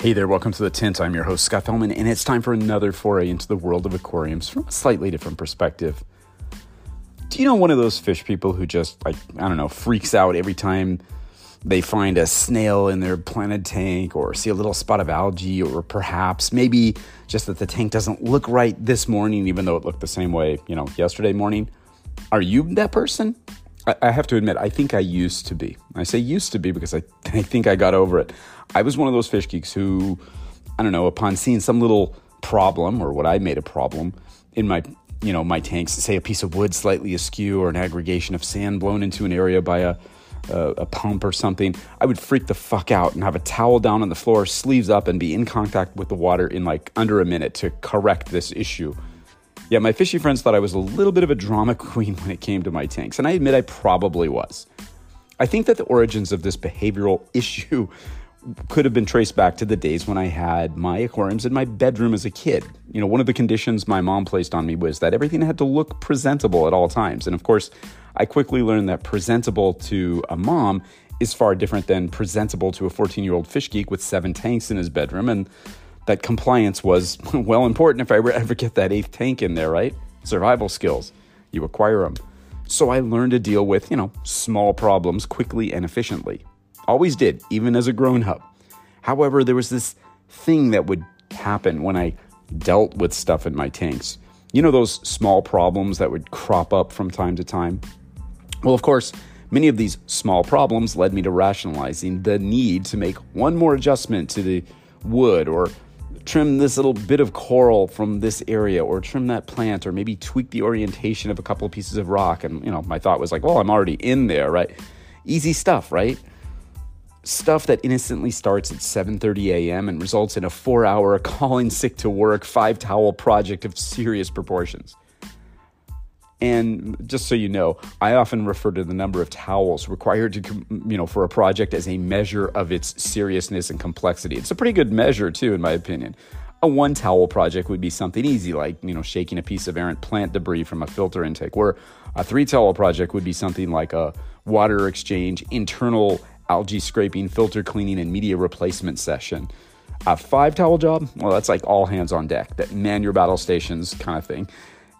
Hey there, welcome to the Tint. I'm your host, Scott Fellman, and it's time for another foray into the world of aquariums from a slightly different perspective. Do you know one of those fish people who just, like, I don't know, freaks out every time they find a snail in their planted tank or see a little spot of algae, or perhaps maybe just that the tank doesn't look right this morning, even though it looked the same way, you know, yesterday morning? Are you that person? I, have to admit, I think I used to be. I say used to be because I, I think I got over it. I was one of those fish geeks who, I don't know, upon seeing some little problem or what I made a problem in my you know my tanks say a piece of wood slightly askew or an aggregation of sand blown into an area by a, a, a pump or something i would freak the fuck out and have a towel down on the floor sleeves up and be in contact with the water in like under a minute to correct this issue yeah my fishy friends thought i was a little bit of a drama queen when it came to my tanks and i admit i probably was i think that the origins of this behavioral issue could have been traced back to the days when I had my aquariums in my bedroom as a kid. You know, one of the conditions my mom placed on me was that everything had to look presentable at all times. And of course, I quickly learned that presentable to a mom is far different than presentable to a 14 year old fish geek with seven tanks in his bedroom. And that compliance was well important if I ever get that eighth tank in there, right? Survival skills, you acquire them. So I learned to deal with, you know, small problems quickly and efficiently. Always did, even as a grown up. However, there was this thing that would happen when I dealt with stuff in my tanks. You know, those small problems that would crop up from time to time? Well, of course, many of these small problems led me to rationalizing the need to make one more adjustment to the wood or trim this little bit of coral from this area or trim that plant or maybe tweak the orientation of a couple of pieces of rock and you know my thought was like well i'm already in there right easy stuff right stuff that innocently starts at 7:30 a.m. and results in a 4-hour calling sick to work, five towel project of serious proportions. And just so you know, I often refer to the number of towels required to, you know, for a project as a measure of its seriousness and complexity. It's a pretty good measure too, in my opinion. A one towel project would be something easy, like you know, shaking a piece of errant plant debris from a filter intake. Where a three towel project would be something like a water exchange, internal algae scraping, filter cleaning, and media replacement session. A five towel job, well, that's like all hands on deck, that man your battle stations kind of thing.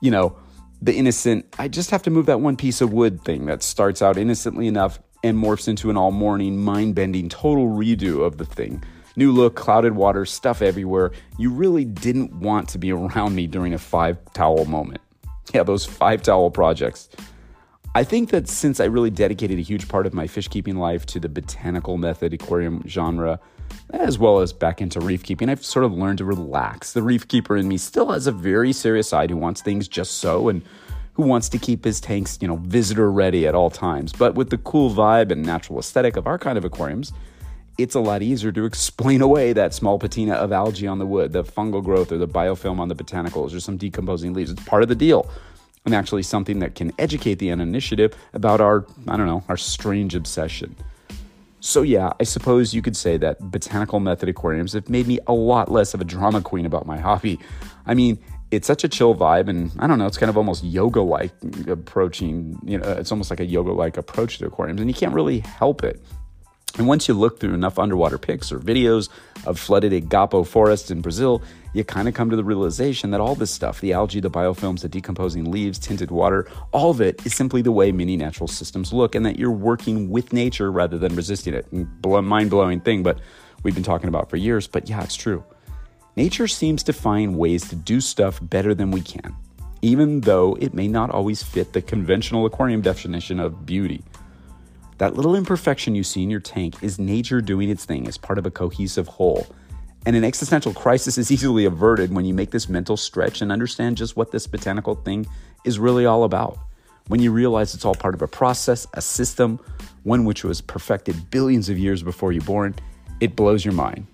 You know, the innocent, I just have to move that one piece of wood thing that starts out innocently enough and morphs into an all morning, mind bending, total redo of the thing. New look, clouded water, stuff everywhere. You really didn't want to be around me during a five towel moment. Yeah, those five towel projects. I think that since I really dedicated a huge part of my fish keeping life to the botanical method aquarium genre, as well as back into reef keeping, I've sort of learned to relax. The reef keeper in me still has a very serious side who wants things just so and who wants to keep his tanks, you know, visitor ready at all times. But with the cool vibe and natural aesthetic of our kind of aquariums, it's a lot easier to explain away that small patina of algae on the wood, the fungal growth, or the biofilm on the botanicals, or some decomposing leaves. It's part of the deal and actually something that can educate the uninitiative about our, I don't know, our strange obsession. So, yeah, I suppose you could say that botanical method aquariums have made me a lot less of a drama queen about my hobby. I mean, it's such a chill vibe, and I don't know, it's kind of almost yoga like approaching, you know, it's almost like a yoga like approach to aquariums, and you can't really help it. And once you look through enough underwater pics or videos of flooded Igapo forests in Brazil, you kind of come to the realization that all this stuff the algae, the biofilms, the decomposing leaves, tinted water all of it is simply the way many natural systems look, and that you're working with nature rather than resisting it. Mind blowing thing, but we've been talking about for years. But yeah, it's true. Nature seems to find ways to do stuff better than we can, even though it may not always fit the conventional aquarium definition of beauty. That little imperfection you see in your tank is nature doing its thing as part of a cohesive whole. And an existential crisis is easily averted when you make this mental stretch and understand just what this botanical thing is really all about. When you realize it's all part of a process, a system, one which was perfected billions of years before you're born, it blows your mind.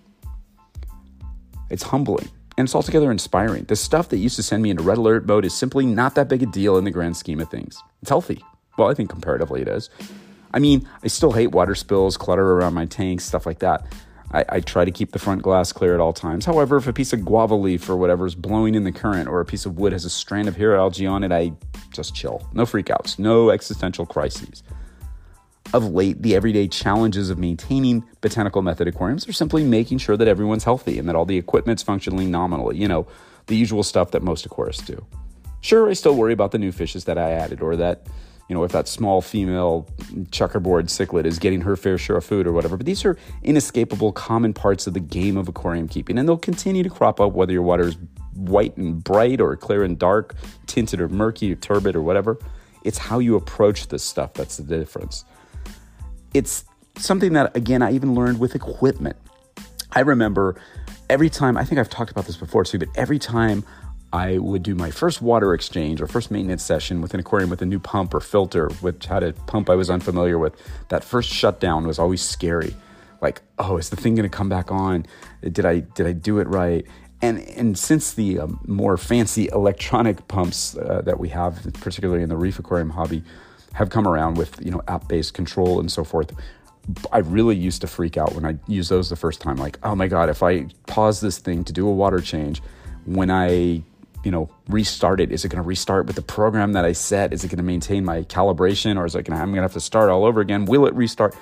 It's humbling and it's altogether inspiring. The stuff that used to send me into red alert mode is simply not that big a deal in the grand scheme of things. It's healthy. Well, I think comparatively it is. I mean, I still hate water spills, clutter around my tanks, stuff like that. I, I, try to keep the front glass clear at all times. However, if a piece of guava leaf or whatever is blowing in the current or a piece of wood has a strand of hair algae on it, I just chill. No freakouts, no existential crises. of late, the everyday challenges of maintaining botanical method aquariums are simply making sure that everyone's healthy and that all the equipment's functioning nominally. You know, the usual stuff that most aquarists do. Sure, I still worry about the new fishes that I added or that, you know, if that small female checkerboard cichlid is getting her fair share of food or whatever. But these are inescapable common parts of the game of aquarium keeping, and they'll continue to crop up whether your water is white and bright or clear and dark, tinted or murky or turbid or whatever. It's how you approach this stuff that's the difference. It's something that, again, I even learned with equipment. I remember every time, I think I've talked about this before too, but every time I would do my first water exchange or first maintenance session with an aquarium with a new pump or filter, which had a pump I was unfamiliar with, that first shutdown was always scary. Like, oh, is the thing going to come back on? Did I did I do it right? And and since the um, more fancy electronic pumps uh, that we have, particularly in the reef aquarium hobby, have come around with you know app based control and so forth, I really used to freak out when I used those the first time. Like, oh my god, if I pause this thing to do a water change, when I you know restart it, is it going to restart with the program that I set? Is it going to maintain my calibration, or is it going to I'm going to have to start all over again? Will it restart?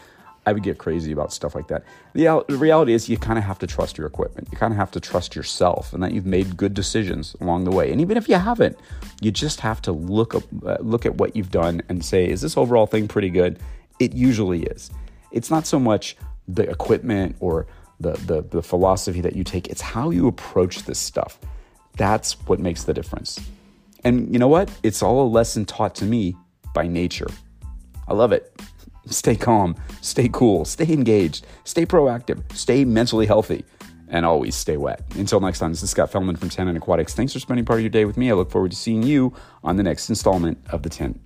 I would get crazy about stuff like that. The, the reality is, you kind of have to trust your equipment. You kind of have to trust yourself and that you've made good decisions along the way. And even if you haven't, you just have to look up, uh, look at what you've done and say, is this overall thing pretty good? It usually is. It's not so much the equipment or the, the, the philosophy that you take, it's how you approach this stuff. That's what makes the difference. And you know what? It's all a lesson taught to me by nature. I love it. Stay calm, stay cool, stay engaged, stay proactive, stay mentally healthy, and always stay wet. Until next time, this is Scott Fellman from Tannin Aquatics. Thanks for spending part of your day with me. I look forward to seeing you on the next installment of the Tint